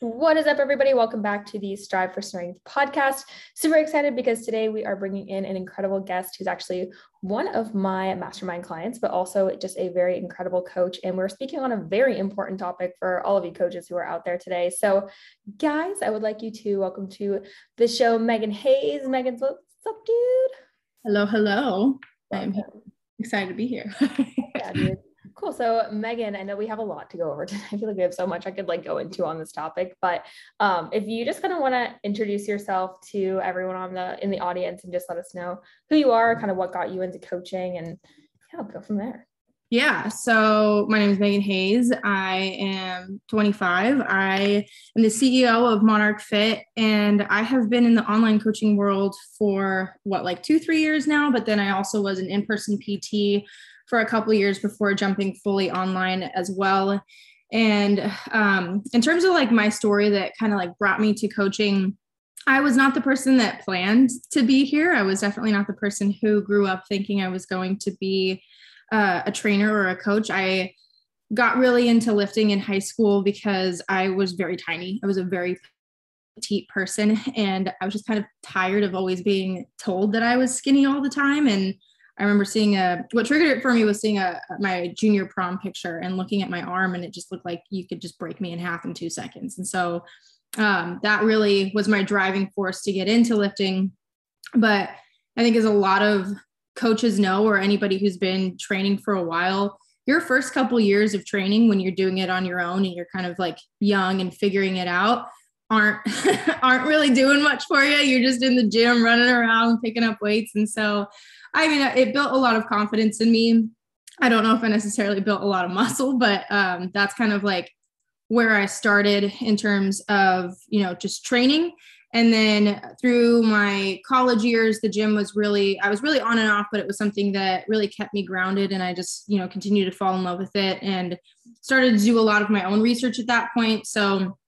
What is up, everybody? Welcome back to the Strive for Strength podcast. Super excited because today we are bringing in an incredible guest who's actually one of my mastermind clients, but also just a very incredible coach. And we're speaking on a very important topic for all of you coaches who are out there today. So, guys, I would like you to welcome to the show Megan Hayes. Megan, what's up, dude? Hello, hello. I'm excited to be here. yeah, dude. Cool. So Megan, I know we have a lot to go over today. I feel like we have so much I could like go into on this topic, but um, if you just kind of want to introduce yourself to everyone on the in the audience and just let us know who you are, kind of what got you into coaching, and yeah, I'll go from there. Yeah. So my name is Megan Hayes. I am 25. I am the CEO of Monarch Fit, and I have been in the online coaching world for what, like two, three years now. But then I also was an in person PT for a couple years before jumping fully online as well. And um, in terms of like my story that kind of like brought me to coaching, I was not the person that planned to be here. I was definitely not the person who grew up thinking I was going to be uh, a trainer or a coach. I got really into lifting in high school because I was very tiny. I was a very petite person and I was just kind of tired of always being told that I was skinny all the time and I remember seeing a what triggered it for me was seeing a my junior prom picture and looking at my arm and it just looked like you could just break me in half in two seconds. And so um, that really was my driving force to get into lifting. But I think as a lot of coaches know or anybody who's been training for a while, your first couple years of training when you're doing it on your own and you're kind of like young and figuring it out aren't aren't really doing much for you. You're just in the gym running around picking up weights and so I mean, it built a lot of confidence in me. I don't know if I necessarily built a lot of muscle, but um, that's kind of like where I started in terms of, you know, just training. And then through my college years, the gym was really, I was really on and off, but it was something that really kept me grounded. And I just, you know, continued to fall in love with it and started to do a lot of my own research at that point. So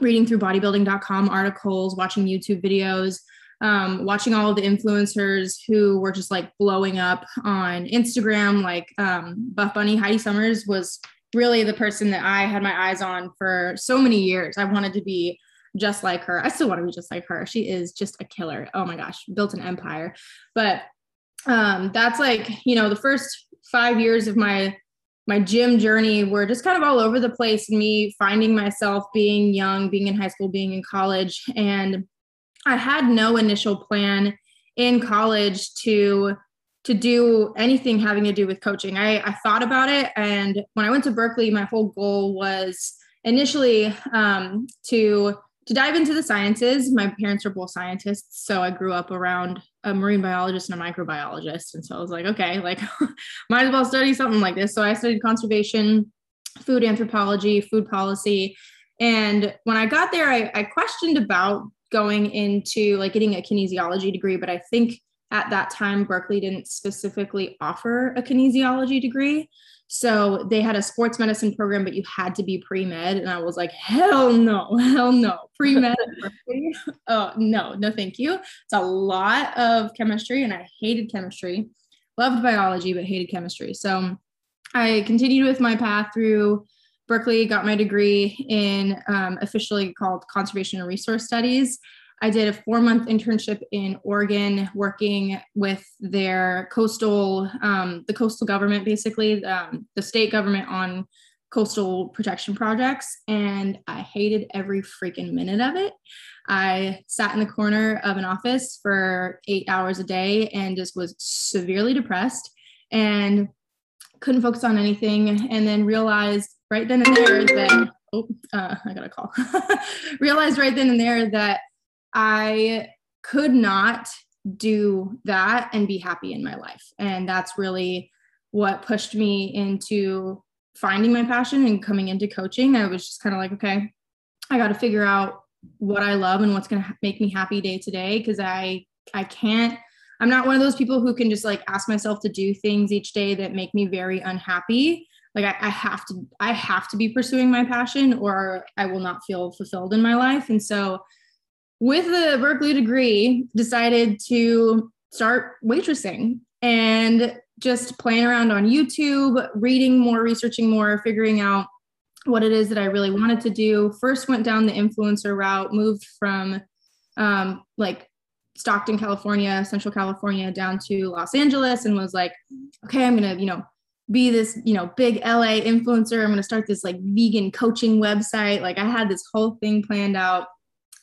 reading through bodybuilding.com articles, watching YouTube videos, um, watching all the influencers who were just like blowing up on Instagram, like um, Buff Bunny, Heidi Somers was really the person that I had my eyes on for so many years. I wanted to be just like her. I still want to be just like her. She is just a killer. Oh my gosh, built an empire. But um, that's like, you know, the first five years of my my gym journey were just kind of all over the place me finding myself being young being in high school being in college and I had no initial plan in college to to do anything having to do with coaching. I, I thought about it, and when I went to Berkeley, my whole goal was initially um, to to dive into the sciences. My parents are both scientists, so I grew up around a marine biologist and a microbiologist, and so I was like, okay, like might as well study something like this. So I studied conservation, food anthropology, food policy, and when I got there, I, I questioned about going into like getting a kinesiology degree, but I think at that time Berkeley didn't specifically offer a kinesiology degree. So they had a sports medicine program, but you had to be pre med. And I was like, hell no, hell no. Pre med Oh, no, no, thank you. It's a lot of chemistry, and I hated chemistry. Loved biology, but hated chemistry. So I continued with my path through Berkeley, got my degree in um, officially called Conservation and Resource Studies. I did a four month internship in Oregon working with their coastal, um, the coastal government, basically, um, the state government on coastal protection projects. And I hated every freaking minute of it. I sat in the corner of an office for eight hours a day and just was severely depressed and couldn't focus on anything. And then realized right then and there that oh uh, i got a call. Realized right then and there that i could not do that and be happy in my life. And that's really what pushed me into finding my passion and coming into coaching. I was just kind of like okay i got to figure out what i love and what's going to make me happy day to day because i i can't i'm not one of those people who can just like ask myself to do things each day that make me very unhappy like I, I, have to i have to be pursuing my passion or i will not feel fulfilled in my life and so with the berkeley degree decided to start waitressing and just playing around on youtube reading more researching more figuring out what it is that I really wanted to do. First went down the influencer route, moved from um, like Stockton, California, Central California down to Los Angeles and was like, okay, I'm to, you know, be this, you know, big LA influencer. I'm going to start this like vegan coaching website. Like I had this whole thing planned out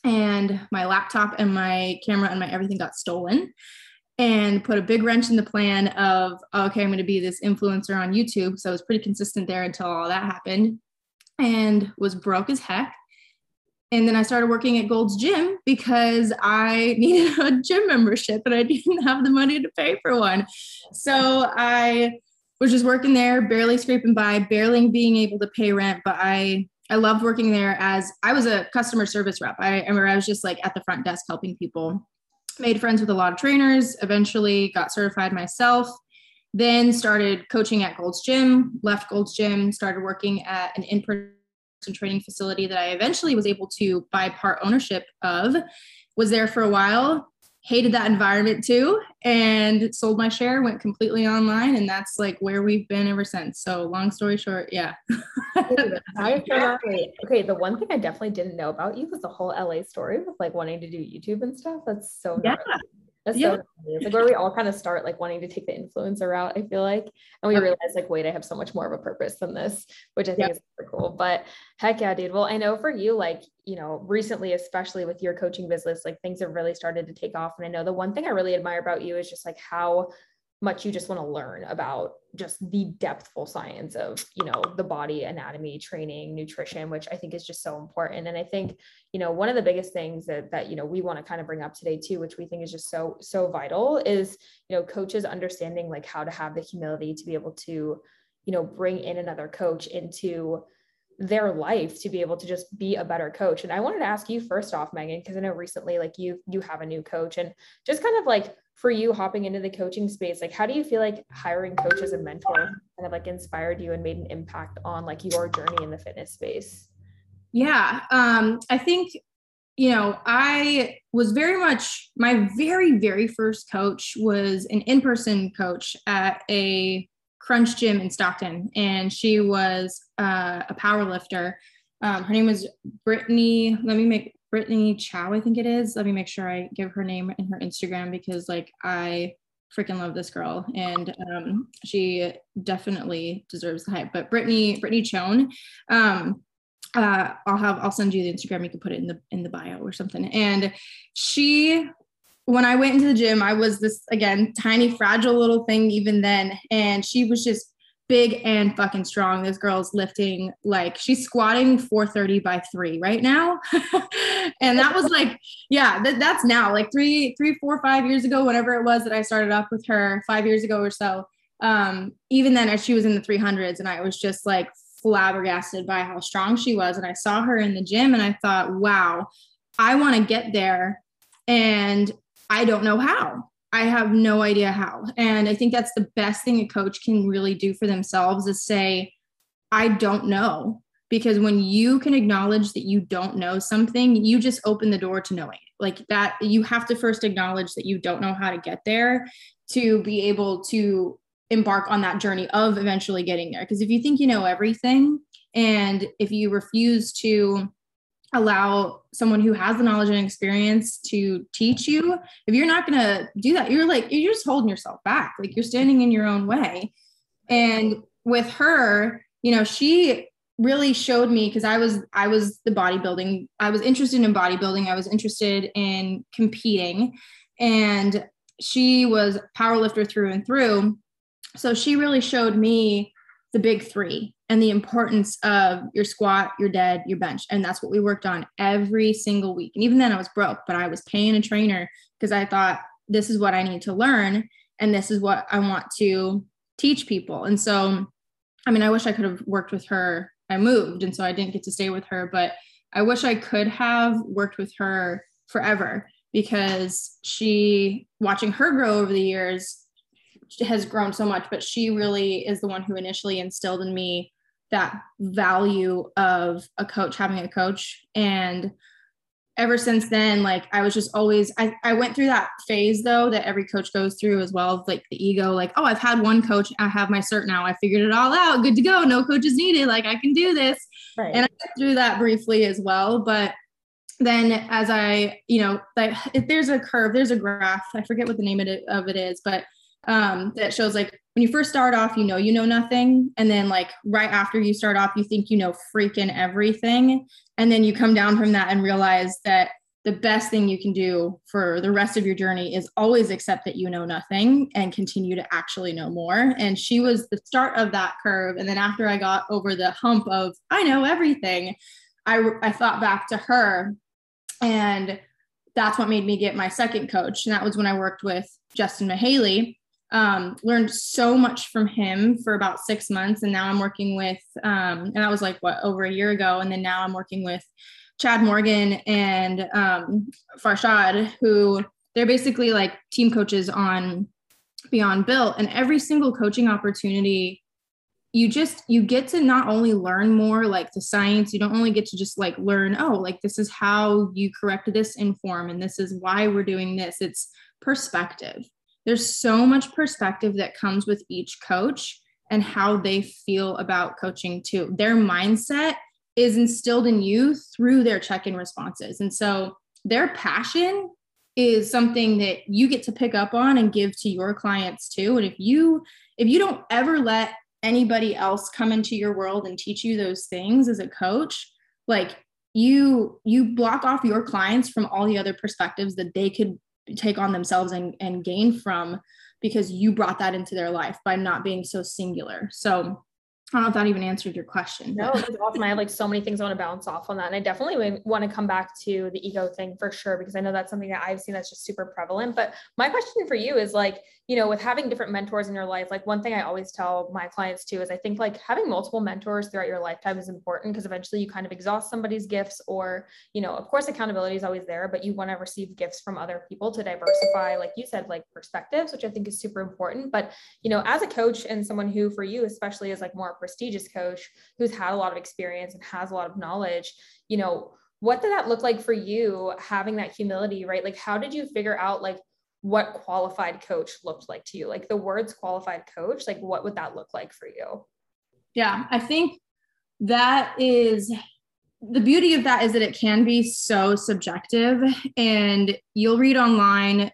and my laptop and my camera and my everything got stolen and put a big wrench in the plan of okay i'm going to be this influencer on youtube so i was pretty consistent there until all that happened and was broke as heck and then i started working at gold's gym because i needed a gym membership and i didn't have the money to pay for one so i was just working there barely scraping by barely being able to pay rent but i I loved working there as I was a customer service rep. I, remember I was just like at the front desk helping people. Made friends with a lot of trainers, eventually got certified myself, then started coaching at Gold's Gym, left Gold's Gym, started working at an in person training facility that I eventually was able to buy part ownership of. Was there for a while, hated that environment too and sold my share went completely online and that's like where we've been ever since. So long story short yeah. Okay the one thing i definitely didn't know about you was the whole la story with like wanting to do youtube and stuff. That's so yeah. That's yeah. so it's like where we all kind of start like wanting to take the influencer route, I feel like. And we realize like, wait, I have so much more of a purpose than this, which I think is super cool. But heck yeah, dude. Well, I know for you, like, you know, recently, especially with your coaching business, like things have really started to take off. And I know the one thing I really admire about you is just like how much you just want to learn about just the depthful science of you know the body anatomy training nutrition which i think is just so important. And i think you know one of the biggest things that that you know we want to kind of bring up today too which we think is just so so vital is you know coaches understanding like how to have the humility to be able to you know bring in another coach into their life to be able to just be a better coach. And i wanted to ask you first off megan because i know recently like you you have a new coach and just kind of like for you hopping into the coaching space like how do you feel like hiring coaches and mentor kind of like inspired you and made an impact on like your journey in the fitness space? Yeah um i think you know i was very much my very very first coach was an in-person coach at a crunch gym in stockton and she was uh, a power lifter um, her name was brittany let me make Brittany Chow, I think it is. Let me make sure I give her name and her Instagram because like I freaking love this girl and um, she definitely deserves the hype. But Brittany, Brittany Chone, um, uh, I'll have I'll send you the Instagram. You can put it in the in the bio or something. And she, when I went into the gym, I was this again tiny fragile little thing even then, and she was just big and fucking strong. This girl's lifting like she's squatting 430 by three right now. and that was like, yeah, that, that's now like three, three, four, five years ago, whatever it was that I started up with her five years ago or so. Um, even then as she was in the 300s and I was just like flabbergasted by how strong she was. And I saw her in the gym and I thought, wow, I want to get there. And I don't know how. I have no idea how. And I think that's the best thing a coach can really do for themselves is say, I don't know. Because when you can acknowledge that you don't know something, you just open the door to knowing it. Like that, you have to first acknowledge that you don't know how to get there to be able to embark on that journey of eventually getting there. Because if you think you know everything, and if you refuse to allow someone who has the knowledge and experience to teach you if you're not going to do that you're like you're just holding yourself back. Like you're standing in your own way. And with her you know she really showed me because i was i was the bodybuilding i was interested in bodybuilding. I was interested in competing. And she was power lifter through and through. So she really showed me the big three and the importance of your squat, your dead, your bench. And that's what we worked on every single week. And even then I was broke, but I was paying a trainer because I thought this is what I need to learn and this is what I want to teach people. And so, I mean, I wish I could have worked with her. I moved and so I didn't get to stay with her, but I wish I could have worked with her forever because she watching her grow over the years has grown so much but she really is the one who initially instilled in me that value of a coach having a coach. And ever since then like i was just always I, I went through that phase though that every coach goes through as well like the ego like oh i've had one coach. I have my cert now. I figured it all out. Good to go. No coaches needed. Like i can do this. Right. And I went through that briefly as well, but then as I, you know, like if there's a curve, there's a graph, I forget what the name of it, of it is, but um, that shows like when you first start off, you know, you know nothing. And then like right after you start off, you think you know freaking everything. And then you come down from that and realize that the best thing you can do for the rest of your journey is always accept that you know nothing and continue to actually know more. And she was the start of that curve. And then after I got over the hump of I know everything, I, I thought back to her and that's what made me get my second coach. And that was when I worked with Justin Mahaley. Um, learned so much from him for about six months. And now I'm working with, um, and that was like what, over a year ago. And then now I'm working with Chad Morgan and um, Farshad, who they're basically like team coaches on Beyond Built. And every single coaching opportunity you just you get to not only learn more like the science you don't only get to just like learn oh like this is how you correct this in form and this is why we're doing this it's perspective there's so much perspective that comes with each coach and how they feel about coaching too. Their mindset is instilled in you through their check-in responses. And so their passion is something that you get to pick up on and give to your clients too. And if you if you don't ever let anybody else come into your world and teach you those things as a coach like you you block off your clients from all the other perspectives that they could take on themselves and, and gain from because you brought that into their life by not being so singular so I don't know if that even answered your question. No, that's awesome. I have like so many things I want to bounce off on that. And I definitely want to come back to the ego thing for sure, because I know that's something that I've seen that's just super prevalent. But my question for you is like, you know, with having different mentors in your life, like one thing I always tell my clients too is I think like having multiple mentors throughout your lifetime is important because eventually you kind of exhaust somebody's gifts, or, you know, of course, accountability is always there, but you want to receive gifts from other people to diversify, like you said, like perspectives, which I think is super important. But, you know, as a coach and someone who for you, especially is like more prestigious coach who's had a lot of experience and has a lot of knowledge, you know, what did that look like for you having that humility, right? Like, how did you figure out like what qualified coach looked like to you? Like the words qualified coach, like what would that look like for you? Yeah, I think that is the beauty of that is that it can be so subjective and you'll read online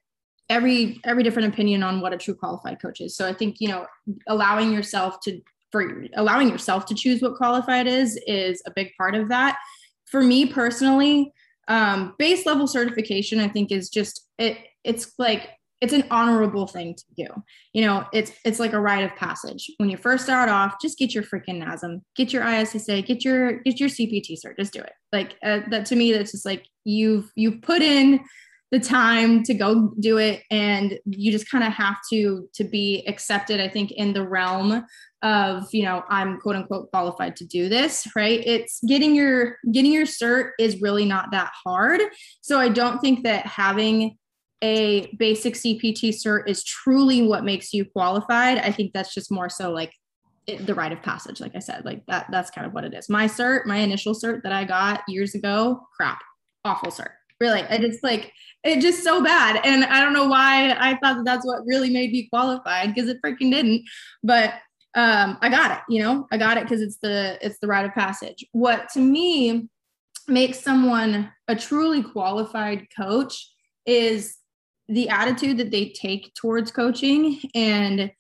every every different opinion on what a true qualified coach is so i think you know allowing yourself to for allowing yourself to choose what qualified is is a big part of that for me personally um, base level certification i think is just it it's like it's an honorable thing to do. You know it's it's like a rite of passage. When you first start off just get your freaking nasm get your issa get your get your cpt cert just do it. Like uh, that to me that's just like you've you've put in the time to go do it and you just kind of have to to be accepted i think in the realm of you know i'm quote unquote qualified to do this right? It's getting your getting your cert is really not that hard. So i don't think that having a basic cpt cert is truly what makes you qualified. I think that's just more so like it, the rite of passage like i said like that that's kind of what it is. My cert my initial cert that i got years ago crap awful cert. Really i just like it just so bad. And i don't know why i thought that that's what really made me qualified because it freaking didn't. But um i got it you know? I got it because it's the it's the rite of passage. What to me makes someone a truly qualified coach is the attitude that they take towards coaching and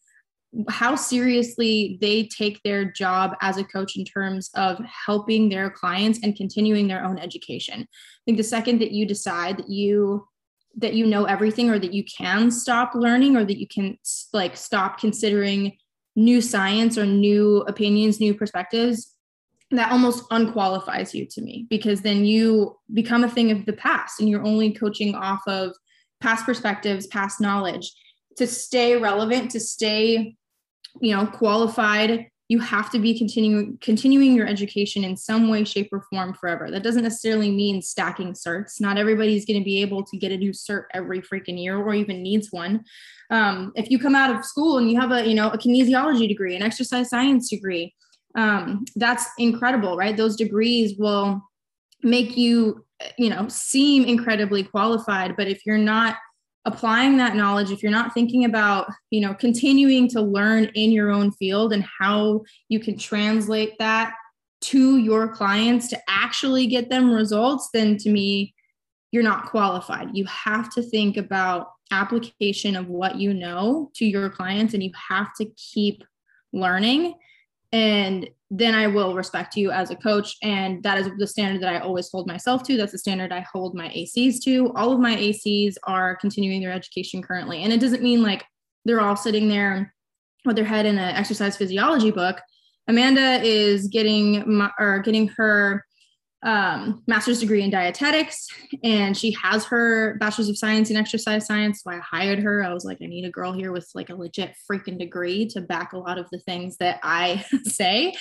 how seriously they take their job as a coach in terms of helping their clients and continuing their own education. I think the second that you decide that you that you know everything or that you can stop learning or that you can like stop considering new science or new opinions, new perspectives, that almost unqualifies you to me because then you become a thing of the past and you're only coaching off of past perspectives, past knowledge to stay relevant, to stay, you know, qualified, you have to be continuing continuing your education in some way, shape, or form forever. That doesn't necessarily mean stacking certs. Not everybody's going to be able to get a new cert every freaking year or even needs one. Um, if you come out of school and you have a, you know, a kinesiology degree, an exercise science degree, um, that's incredible, right? Those degrees will make you, you know, seem incredibly qualified. But if you're not applying that knowledge if you're not thinking about you know continuing to learn in your own field and how you can translate that to your clients to actually get them results, then to me, you're not qualified. You have to think about application of what you know to your clients and you have to keep learning. And then I will respect you as a coach. And that is the standard that I always hold myself to. That's the standard I hold my ACs to. All of my ACs are continuing their education currently. And it doesn't mean like they're all sitting there with their head in an exercise physiology book. Amanda is getting my, or getting her um, master's degree in dietetics, and she has her bachelor's of science in exercise science. So I hired her. I was like, I need a girl here with like a legit freaking degree to back a lot of the things that I say.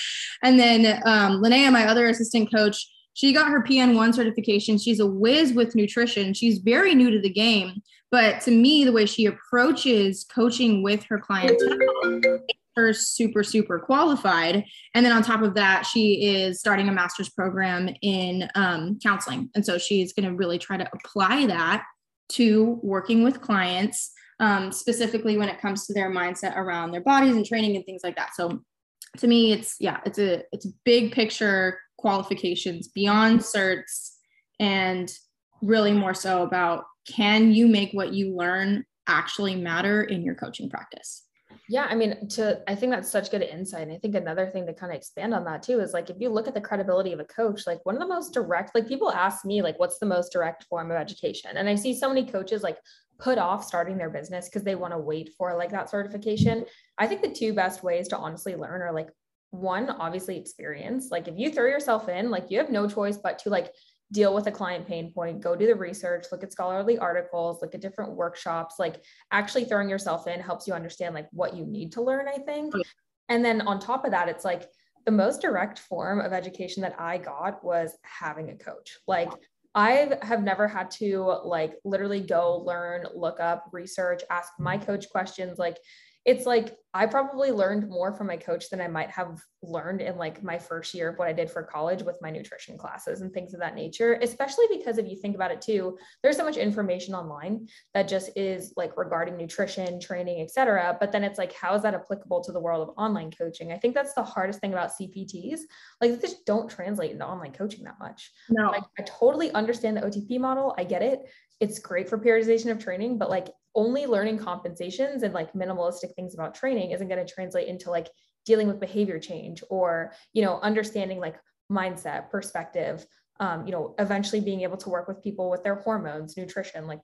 And then um, Linnea, my other assistant coach, she got her PN1 certification. She's a whiz with nutrition. She's very new to the game. But to me, the way she approaches coaching with her clientele her super super qualified. And then on top of that she is starting a master's program in um, counseling. And so she's going to really try to apply that to working with clients um, specifically when it comes to their mindset around their bodies and training and things like that. So to me it's yeah it's a it's big picture qualifications beyond certs and really more so about can you make what you learn actually matter in your coaching practice yeah, I mean, to I think that's such good insight. And I think another thing to kind of expand on that too is like if you look at the credibility of a coach, like one of the most direct, like people ask me, like, what's the most direct form of education? And I see so many coaches like put off starting their business because they want to wait for like that certification. I think the two best ways to honestly learn are like one, obviously experience. Like if you throw yourself in, like you have no choice but to like deal with a client pain point, go do the research, look at scholarly articles, look at different workshops, like actually throwing yourself in helps you understand like what you need to learn, I think. Mm. And then on top of that, it's like the most direct form of education that I got was having a coach. Like I have never had to like literally go learn, look up, research, ask my mm. coach questions. Like it's like I probably learned more from my coach than I might have learned in like my first year of what I did for college with my nutrition classes and things of that nature, especially because if you think about it too, there's so much information online that just is like regarding nutrition, training, etc. But then it's like, how is that applicable to the world of online coaching? I think that's the hardest thing about CPTs. Like they just don't translate into online coaching that much. No. Like I totally understand the OTP model. I get it. It's great for periodization of training, but like only learning compensations and like minimalistic things about training isn't going to translate into like dealing with behavior change or you know understanding like mindset perspective um, you know eventually being able to work with people with their hormones nutrition like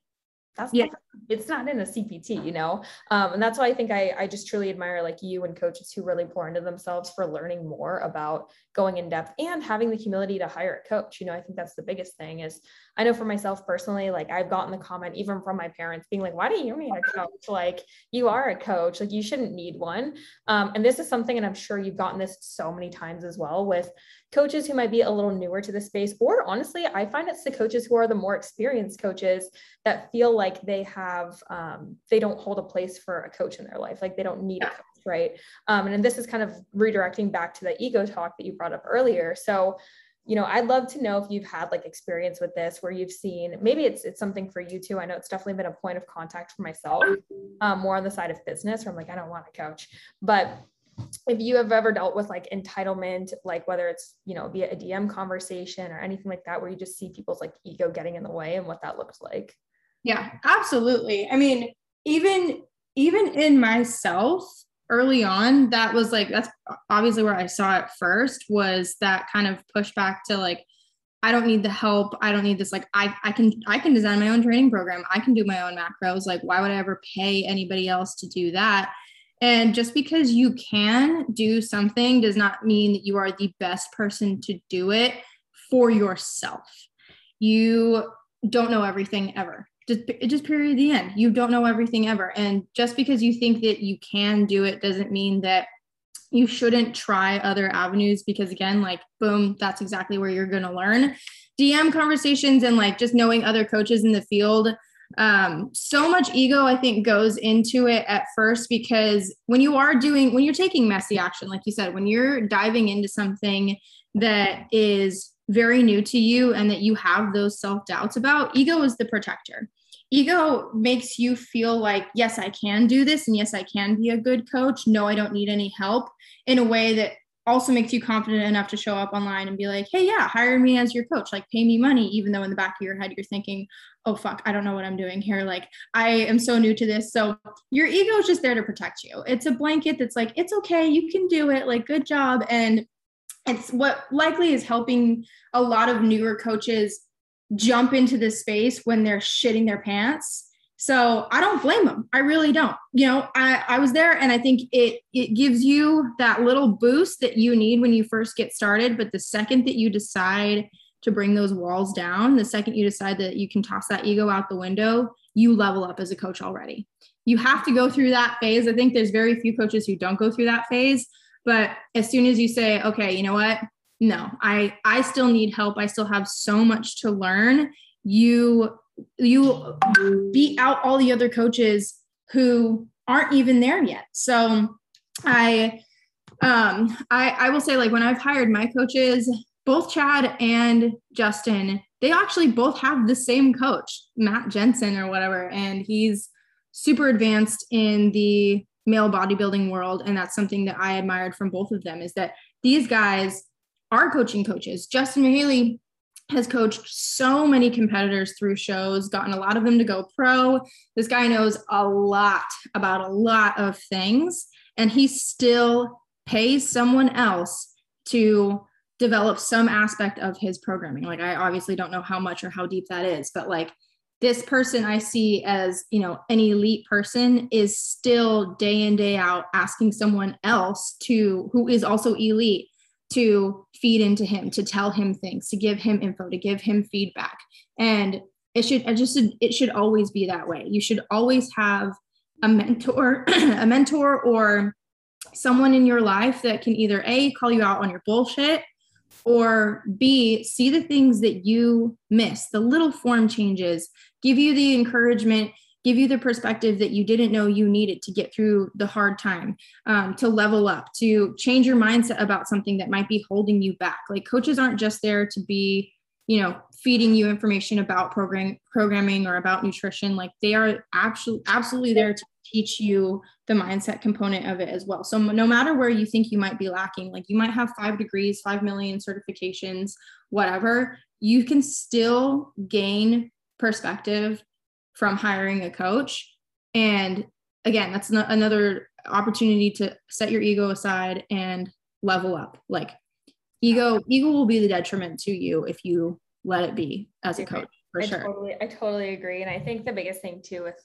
that's yeah. Not, it's not in a CPT, you know? Um, and that's why I think I, I just truly admire like you and coaches who really pour into themselves for learning more about going in depth and having the humility to hire a coach. You know, I think that's the biggest thing is I know for myself personally, like I've gotten the comment even from my parents being like, why do you need a coach? Like you are a coach, like you shouldn't need one. Um, and this is something, and I'm sure you've gotten this so many times as well with coaches who might be a little newer to the space, or honestly, I find it's the coaches who are the more experienced coaches that feel like they have, um, they don't hold a place for a coach in their life. Like they don't need a coach, right? Um, and this is kind of redirecting back to the ego talk that you brought up earlier. So, you know, I'd love to know if you've had like experience with this where you've seen maybe it's it's something for you too. I know it's definitely been a point of contact for myself, um, more on the side of business where I'm like, I don't want a coach. But if you have ever dealt with like entitlement, like whether it's, you know, via a DM conversation or anything like that, where you just see people's like ego getting in the way and what that looks like. Yeah, absolutely. I mean, even even in myself early on, that was like that's obviously where I saw it first was that kind of pushback to like I don't need the help. I don't need this. Like I, I can, I can design my own training program. I can do my own macros. Like, why would I ever pay anybody else to do that? And just because you can do something does not mean that you are the best person to do it for yourself. You don't know everything ever. Just, just period the end. You don't know everything ever. And just because you think that you can do it doesn't mean that you shouldn't try other avenues because again, like boom, that's exactly where you're going to learn. DM conversations and like just knowing other coaches in the field um, so much ego i think goes into it at first because when you are doing when you're taking messy action like you said when you're diving into something that is very new to you and that you have those self doubts about ego is the protector. Ego makes you feel like yes i can do this and yes i can be a good coach. No i don't need any help in a way that also makes you confident enough to show up online and be like, hey, yeah, hire me as your coach, like pay me money, even though in the back of your head you're thinking, oh, fuck, I don't know what I'm doing here. Like, I am so new to this. So your ego is just there to protect you. It's a blanket that's like, it's okay, you can do it, like, good job. And it's what likely is helping a lot of newer coaches jump into this space when they're shitting their pants so I don't blame them. I really don't. You know, I, I was there and I think it it gives you that little boost that you need when you first get started. But the second that you decide to bring those walls down, the second you decide that you can toss that ego out the window, you level up as a coach already. You have to go through that phase. I think there's very few coaches who don't go through that phase. But as soon as you say, okay, you know what? No, I I still need help. I still have so much to learn. You you beat out all the other coaches who aren't even there yet. So I um I I will say like when I've hired my coaches, both Chad and Justin, they actually both have the same coach, Matt Jensen or whatever, and he's super advanced in the male bodybuilding world and that's something that I admired from both of them is that these guys are coaching coaches. Justin Mahaley has coached so many competitors through shows, gotten a lot of them to go pro. This guy knows a lot about a lot of things, and he still pays someone else to develop some aspect of his programming. Like, I obviously don't know how much or how deep that is, but like, this person I see as, you know, an elite person is still day in, day out asking someone else to, who is also elite, to feed into him, to tell him things, to give him info, to give him feedback. And it should I just it should always be that way. You should always have a mentor, a mentor or someone in your life that can either A call you out on your bullshit or B see the things that you miss, the little form changes, give you the encouragement give you the perspective that you didn't know you needed to get through the hard time, um, to level up, to change your mindset about something that might be holding you back. Like coaches aren't just there to be, you know, feeding you information about program programming or about nutrition. Like they are absolutely absolutely there to teach you the mindset component of it as well. So no matter where you think you might be lacking, like you might have five degrees, five million certifications, whatever, you can still gain perspective from hiring a coach. And again, that's another opportunity to set your ego aside and level up. Like ego, ego will be the detriment to you if you let it be as a coach. For I sure. Totally, I totally agree. And I think the biggest thing too with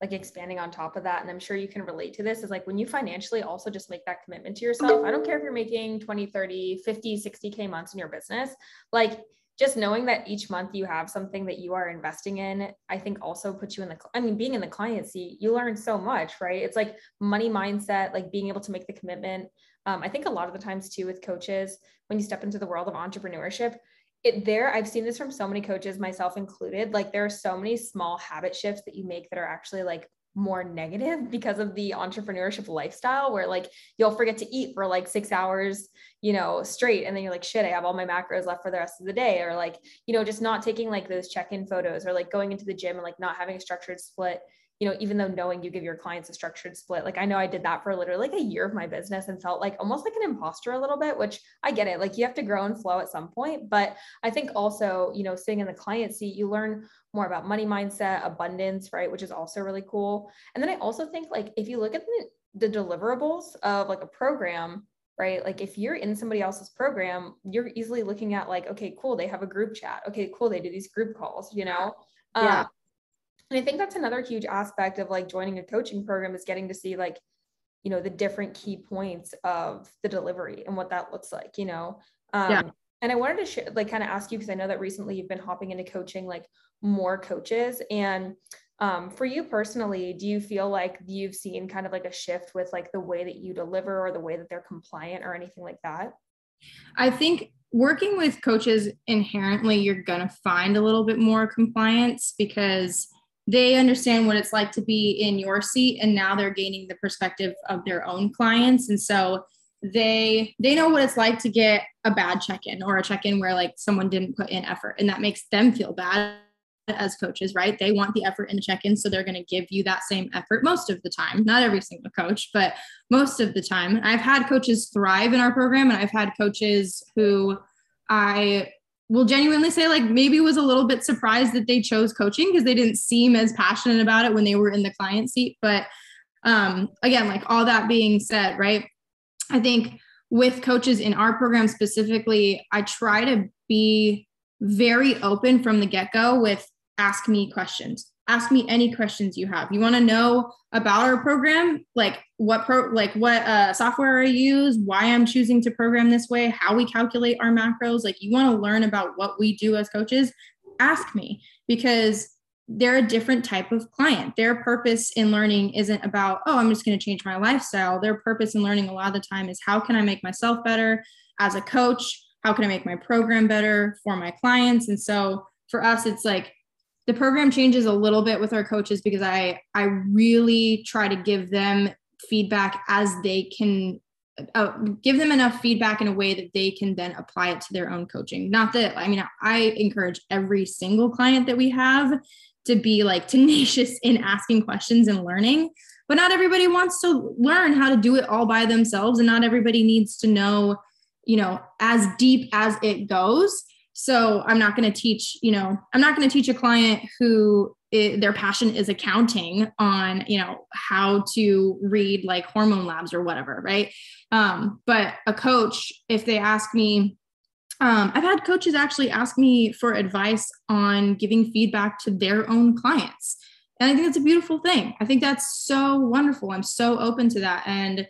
like expanding on top of that, and I'm sure you can relate to this, is like when you financially also just make that commitment to yourself. I don't care if you're making 20, 30, 50, 60K months in your business. Like just knowing that each month you have something that you are investing in, I think also puts you in the, I mean, being in the client seat, you learn so much, right? It's like money mindset, like being able to make the commitment. Um, I think a lot of the times too with coaches, when you step into the world of entrepreneurship, it there, I've seen this from so many coaches, myself included. Like there are so many small habit shifts that you make that are actually like more negative because of the entrepreneurship lifestyle where like you'll forget to eat for like six hours you know straight. And then you're like shit i have all my macros left for the rest of the day. Or like you know just not taking like those check-in photos or like going into the gym and like not having a structured split you know, even though knowing you give your clients a structured split, like I know I did that for literally like a year of my business and felt like almost like an imposter a little bit, which I get it. Like you have to grow and flow at some point. But I think also, you know, sitting in the client seat, you learn more about money mindset, abundance, right? Which is also really cool. And then I also think like if you look at the, the deliverables of like a program, right? Like if you're in somebody else's program, you're easily looking at like, okay, cool, they have a group chat. Okay, cool, they do these group calls, you know? Yeah. Um, and I think that's another huge aspect of like joining a coaching program is getting to see like, you know, the different key points of the delivery and what that looks like, you know. Um, yeah. And I wanted to share, like kind of ask you because I know that recently you've been hopping into coaching like more coaches. And um, for you personally, do you feel like you've seen kind of like a shift with like the way that you deliver or the way that they're compliant or anything like that? I think working with coaches inherently, you're going to find a little bit more compliance because they understand what it's like to be in your seat and now they're gaining the perspective of their own clients and so they they know what it's like to get a bad check-in or a check-in where like someone didn't put in effort and that makes them feel bad as coaches, right? They want the effort in the check in. So they're going to give you that same effort most of the time. Not every single coach, but most of the time. I've had coaches thrive in our program, and I've had coaches who I will genuinely say, like, maybe was a little bit surprised that they chose coaching because they didn't seem as passionate about it when they were in the client seat. But um, again, like all that being said, right? I think with coaches in our program specifically, I try to be very open from the get go with ask me questions. Ask me any questions you have. You want to know about our program, like what pro, like what uh, software I use, why I'm choosing to program this way, how we calculate our macros. Like you want to learn about what we do as coaches. Ask me because they're a different type of client. Their purpose in learning isn't about, oh, I'm just going to change my lifestyle. Their purpose in learning a lot of the time is how can I make myself better as a coach? How can I make my program better for my clients? And so for us, it's like the program changes a little bit with our coaches because I I really try to give them feedback as they can uh, give them enough feedback in a way that they can then apply it to their own coaching. Not that I mean I encourage every single client that we have to be like tenacious in asking questions and learning. But not everybody wants to learn how to do it all by themselves. And not everybody needs to know, you know, as deep as it goes. So I'm not going to teach, you know, I'm not going to teach a client who it, their passion is accounting on, you know, how to read like hormone labs or whatever, right? Um, but a coach, if they ask me, um, I've had coaches actually ask me for advice on giving feedback to their own clients. And I think that's a beautiful thing. I think that's so wonderful. I'm so open to that. And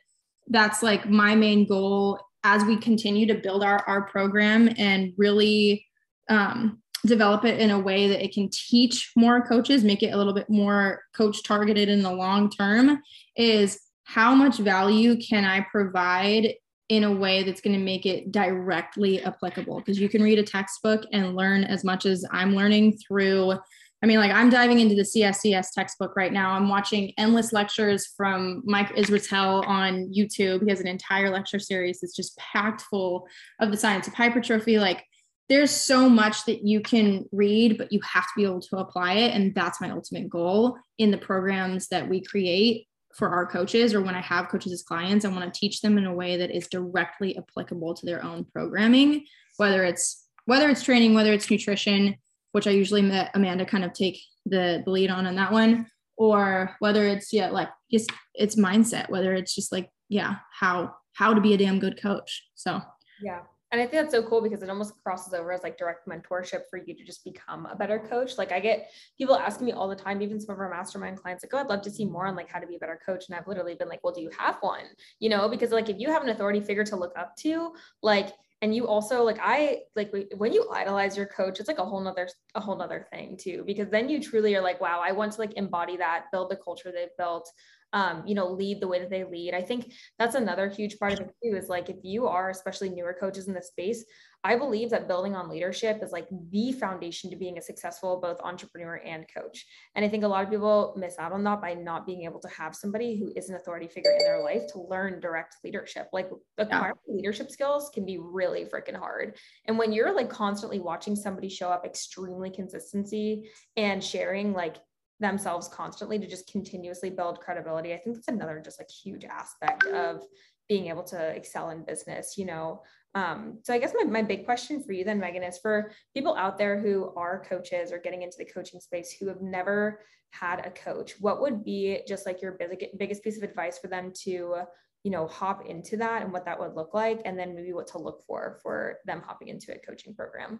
that's like my main goal as we continue to build our, our program and really um, develop it in a way that it can teach more coaches, make it a little bit more coach targeted in the long term, is how much value can I provide in a way that's going to make it directly applicable? Because you can read a textbook and learn as much as I'm learning through I mean, like I'm diving into the CSCS textbook right now. I'm watching endless lectures from Mike Israetel on YouTube. He has an entire lecture series that's just packed full of the science of hypertrophy. Like there's so much that you can read, but you have to be able to apply it. And that's my ultimate goal in the programs that we create for our coaches or when I have coaches as clients, I want to teach them in a way that is directly applicable to their own programming, whether it's whether it's training, whether it's nutrition, which I usually met Amanda kind of take the, the lead on on that one, or whether it's yeah, like just it's mindset, whether it's just like, yeah, how how to be a damn good coach. So yeah. And I think that's so cool because it almost crosses over as like direct mentorship for you to just become a better coach. Like I get people asking me all the time, even some of our mastermind clients, like, oh, I'd love to see more on like how to be a better coach. And I've literally been like, well, do you have one? You know, because like if you have an authority figure to look up to, like and you also like i like when you idolize your coach it's like a whole nother a whole nother thing too because then you truly are like wow i want to like embody that build the culture they've built um, you know, lead the way that they lead. I think that's another huge part of it too, is like if you are especially newer coaches in this space, I believe that building on leadership is like the foundation to being a successful both entrepreneur and coach. And I think a lot of people miss out on that by not being able to have somebody who is an authority figure in their life to learn direct leadership. Like acquiring yeah. leadership skills can be really freaking hard. And when you're like constantly watching somebody show up extremely consistency and sharing like themselves constantly to just continuously build credibility. I think that's another just like huge aspect of being able to excel in business, you know. Um, so I guess my, my big question for you then, Megan, is for people out there who are coaches or getting into the coaching space who have never had a coach, what would be just like your big, biggest piece of advice for them to, you know, hop into that and what that would look like, and then maybe what to look for for them hopping into a coaching program?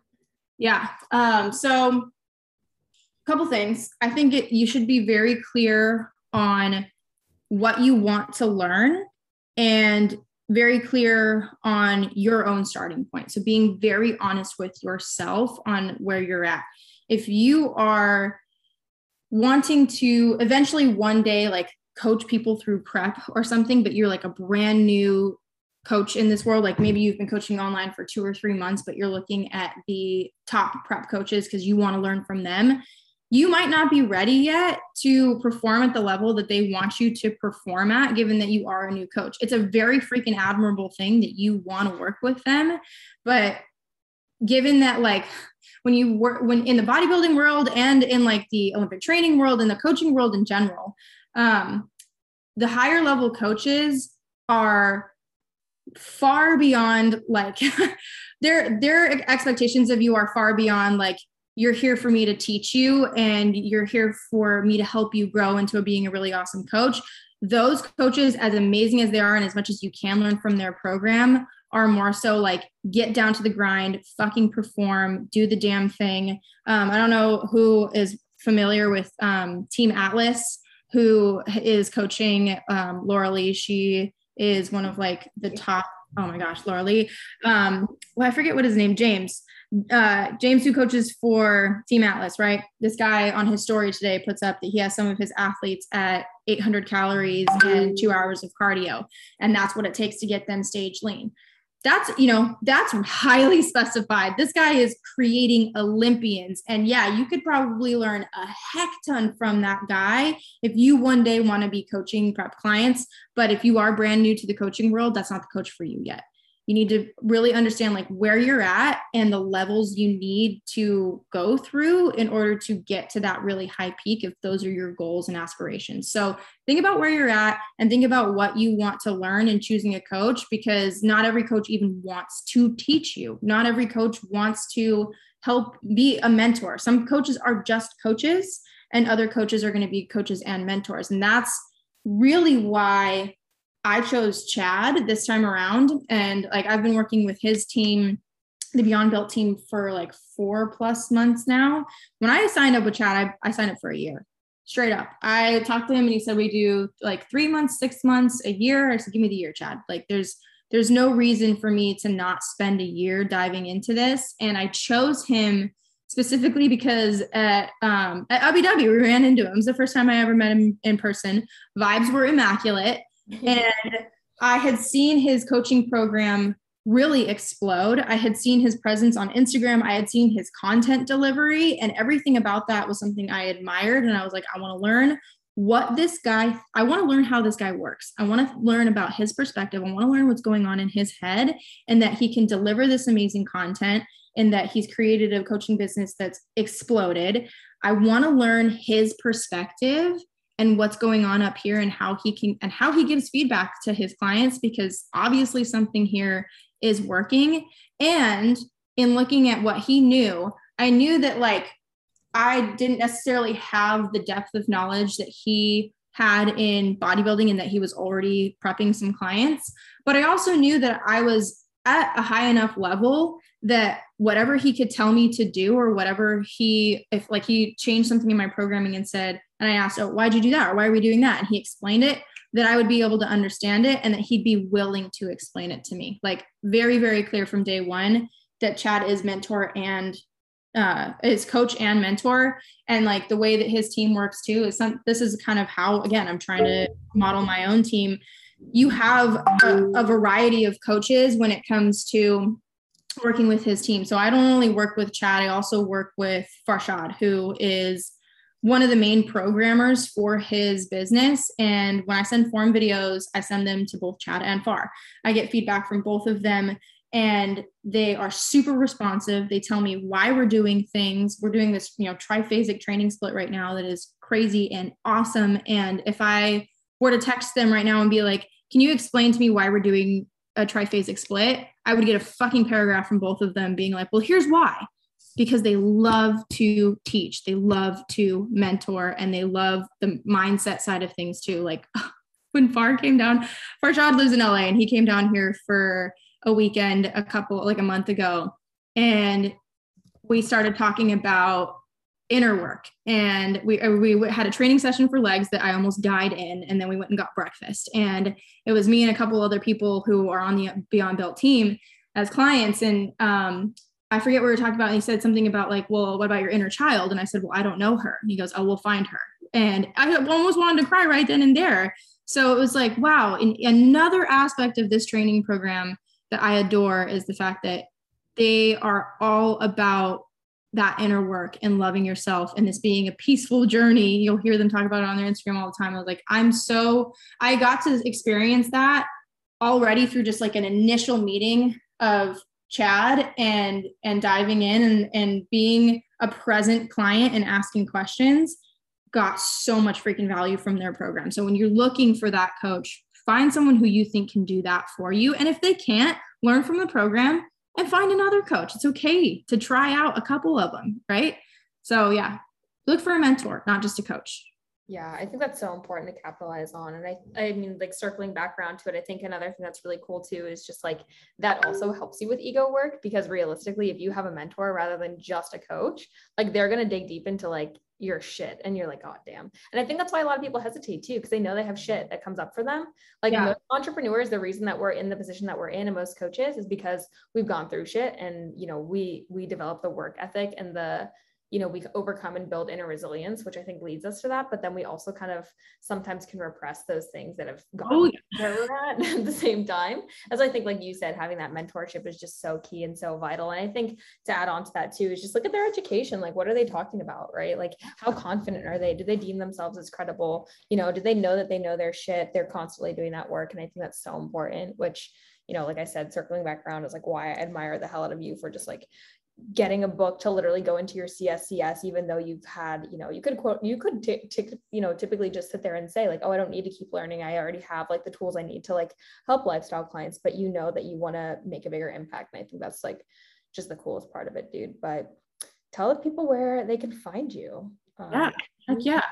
Yeah. Um, so couple things. I think it, you should be very clear on what you want to learn and very clear on your own starting point. So being very honest with yourself on where you're at. If you are wanting to eventually one day like coach people through prep or something, but you're like a brand new coach in this world, like maybe you've been coaching online for two or three months, but you're looking at the top prep coaches because you want to learn from them you might not be ready yet to perform at the level that they want you to perform at, given that you are a new coach. It's a very freaking admirable thing that you want to work with them. But given that, like, when you work when in the bodybuilding world and in like the olympic training world and the coaching world in general um, the higher level coaches are far beyond like their their expectations of you are far beyond like you're here for me to teach you and you're here for me to help you grow into being a really awesome coach. Those coaches as amazing as they are and as much as you can learn from their program are more so like get down to the grind fucking perform do the damn thing. Um, i don't know who is familiar with um, team atlas who is coaching um, laura lee. She is one of like the top oh my gosh laura lee um, well i forget what his name james uh, James, who coaches for Team Atlas, right? This guy on his story today puts up that he has some of his athletes at 800 calories and two hours of cardio, and that's what it takes to get them stage lean. That's you know that's highly specified. This guy is creating Olympians, and yeah, you could probably learn a heck ton from that guy if you one day want to be coaching prep clients. But if you are brand new to the coaching world, that's not the coach for you yet you need to really understand like where you're at and the levels you need to go through in order to get to that really high peak if those are your goals and aspirations. So think about where you're at and think about what you want to learn in choosing a coach because not every coach even wants to teach you. Not every coach wants to help be a mentor. Some coaches are just coaches and other coaches are going to be coaches and mentors. And that's really why I chose Chad this time around. And like I've been working with his team, the Beyond Built team, for like four plus months now. When I signed up with Chad, I, I signed up for a year straight up. I talked to him and he said we do like three months, six months, a year. I said, give me the year, Chad. Like there's there's no reason for me to not spend a year diving into this. And I chose him specifically because at um, at Abu Dhabi, we ran into him. It was the first time I ever met him in person. Vibes were immaculate and I had seen his coaching program really explode. I had seen his presence on Instagram, I had seen his content delivery, and everything about that was something I admired. And I was like, I want to learn what this guy, I want to learn how this guy works. I want to learn about his perspective. I want to learn what's going on in his head and that he can deliver this amazing content and that he's created a coaching business that's exploded. I want to learn his perspective and what's going on up here and how he can and how he gives feedback to his clients because obviously something here is working. And in looking at what he knew i knew that like i didn't necessarily have the depth of knowledge that he had in bodybuilding and that he was already prepping some clients. But i also knew that i was at a high enough level that whatever he could tell me to do or whatever he if like he changed something in my programming and said and I asked, oh, why'd you do that? Or why are we doing that? And he explained it that I would be able to understand it and that he'd be willing to explain it to me. Like very, very clear from day one that Chad is mentor and uh, is coach and mentor. And like the way that his team works too is some, this is kind of how, again, I'm trying to model my own team. You have a, a variety of coaches when it comes to working with his team. So I don't only work with Chad, I also work with Farshad, who is one of the main programmers for his business. And when I send form videos, I send them to both Chad and Far. I get feedback from both of them and they are super responsive. They tell me why we're doing things. We're doing this, you know, triphasic training split right now that is crazy and awesome. And if I were to text them right now and be like, can you explain to me why we're doing a triphasic split? I would get a fucking paragraph from both of them being like, well, here's why because they love to teach, they love to mentor, and they love the mindset side of things too. Like when Far came down, Farshad lives in LA and he came down here for a weekend a couple, like a month ago. And we started talking about inner work and we uh, we had a training session for legs that I almost died in and then we went and got breakfast and it was me and a couple other people who are on the Beyond Built team as clients and um, I forget what we were talking about. And he said something about like, well, what about your inner child? And I said, well, I don't know her. And he goes, oh, we'll find her. And I almost wanted to cry right then and there. So it was like, wow. Another aspect of this training program that I adore is the fact that they are all about that inner work and loving yourself and this being a peaceful journey. You'll hear them talk about it on their Instagram all the time. I was like, I'm so, I got to experience that already through just like an initial meeting of Chad and and diving in and, and being a present client and asking questions got so much freaking value from their program. So when you're looking for that coach, find someone who you think can do that for you. And if they can't, learn from the program and find another coach. It's okay to try out a couple of them, right? So yeah, look for a mentor, not just a coach. Yeah, I think that's so important to capitalize on. And I, I mean, like circling back around to it, I think another thing that's really cool too is just like that also helps you with ego work because realistically, if you have a mentor rather than just a coach, like they're going to dig deep into like your shit and you're like, oh, damn. And I think that's why a lot of people hesitate too, because they know they have shit that comes up for them. Like yeah. most entrepreneurs, the reason that we're in the position that we're in and most coaches is because we've gone through shit and, you know, we, we develop the work ethic and the, you know we overcome and build inner resilience which i think leads us to that but then we also kind of sometimes can repress those things that have gone oh, yeah. at at the same time. As i think like you said having that mentorship is just so key and so vital. And i think to add on to that too is just look at their education. Like what are they talking about right? Like how confident are they? Do they deem themselves as credible? You know do they know that they know their shit? They're constantly doing that work. And i think that's so important which you know, like I said, circling back around is like why I admire the hell out of you for just like getting a book to literally go into your CSCS, even though you've had, you know, you could quote, you could, t- t- you know, typically just sit there and say like, oh, I don't need to keep learning. I already have like the tools I need to like help lifestyle clients, but you know that you want to make a bigger impact. And I think that's like just the coolest part of it, dude. But tell the people where they can find you. Um, yeah, heck yeah.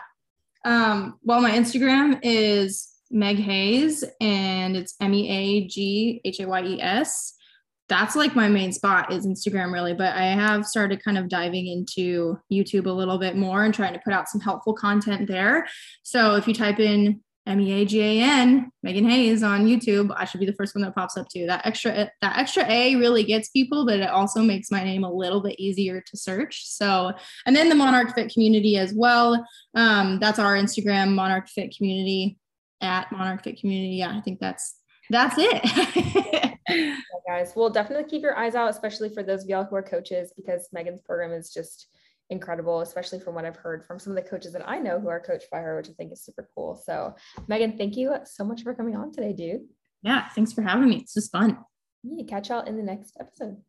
Um, well, my Instagram is Meg Hayes and it's M E A G H A Y E S that's like my main spot is Instagram really, but I have started kind of diving into YouTube a little bit more and trying to put out some helpful content there. So if you type in M-E-A-G-A-N, Meagan Hayes on YouTube, I should be the first one that pops up too. That extra that extra A really gets people, but it also makes my name a little bit easier to search. So, and then the Monarch Fit community as well. Um, that's our Instagram, Monarch Fit community at Monarch Fit community. Yeah, I think that's that's it. guys, we'll definitely keep your eyes out, especially for those of y'all who are coaches, because Meagan's program is just incredible, especially from what I've heard from some of the coaches that I know who are coached by her, which I think is super cool. So, Meagan, thank you so much for coming on today, dude. Yeah, thanks for having me. It's just fun. Yeah, catch y'all in the next episode.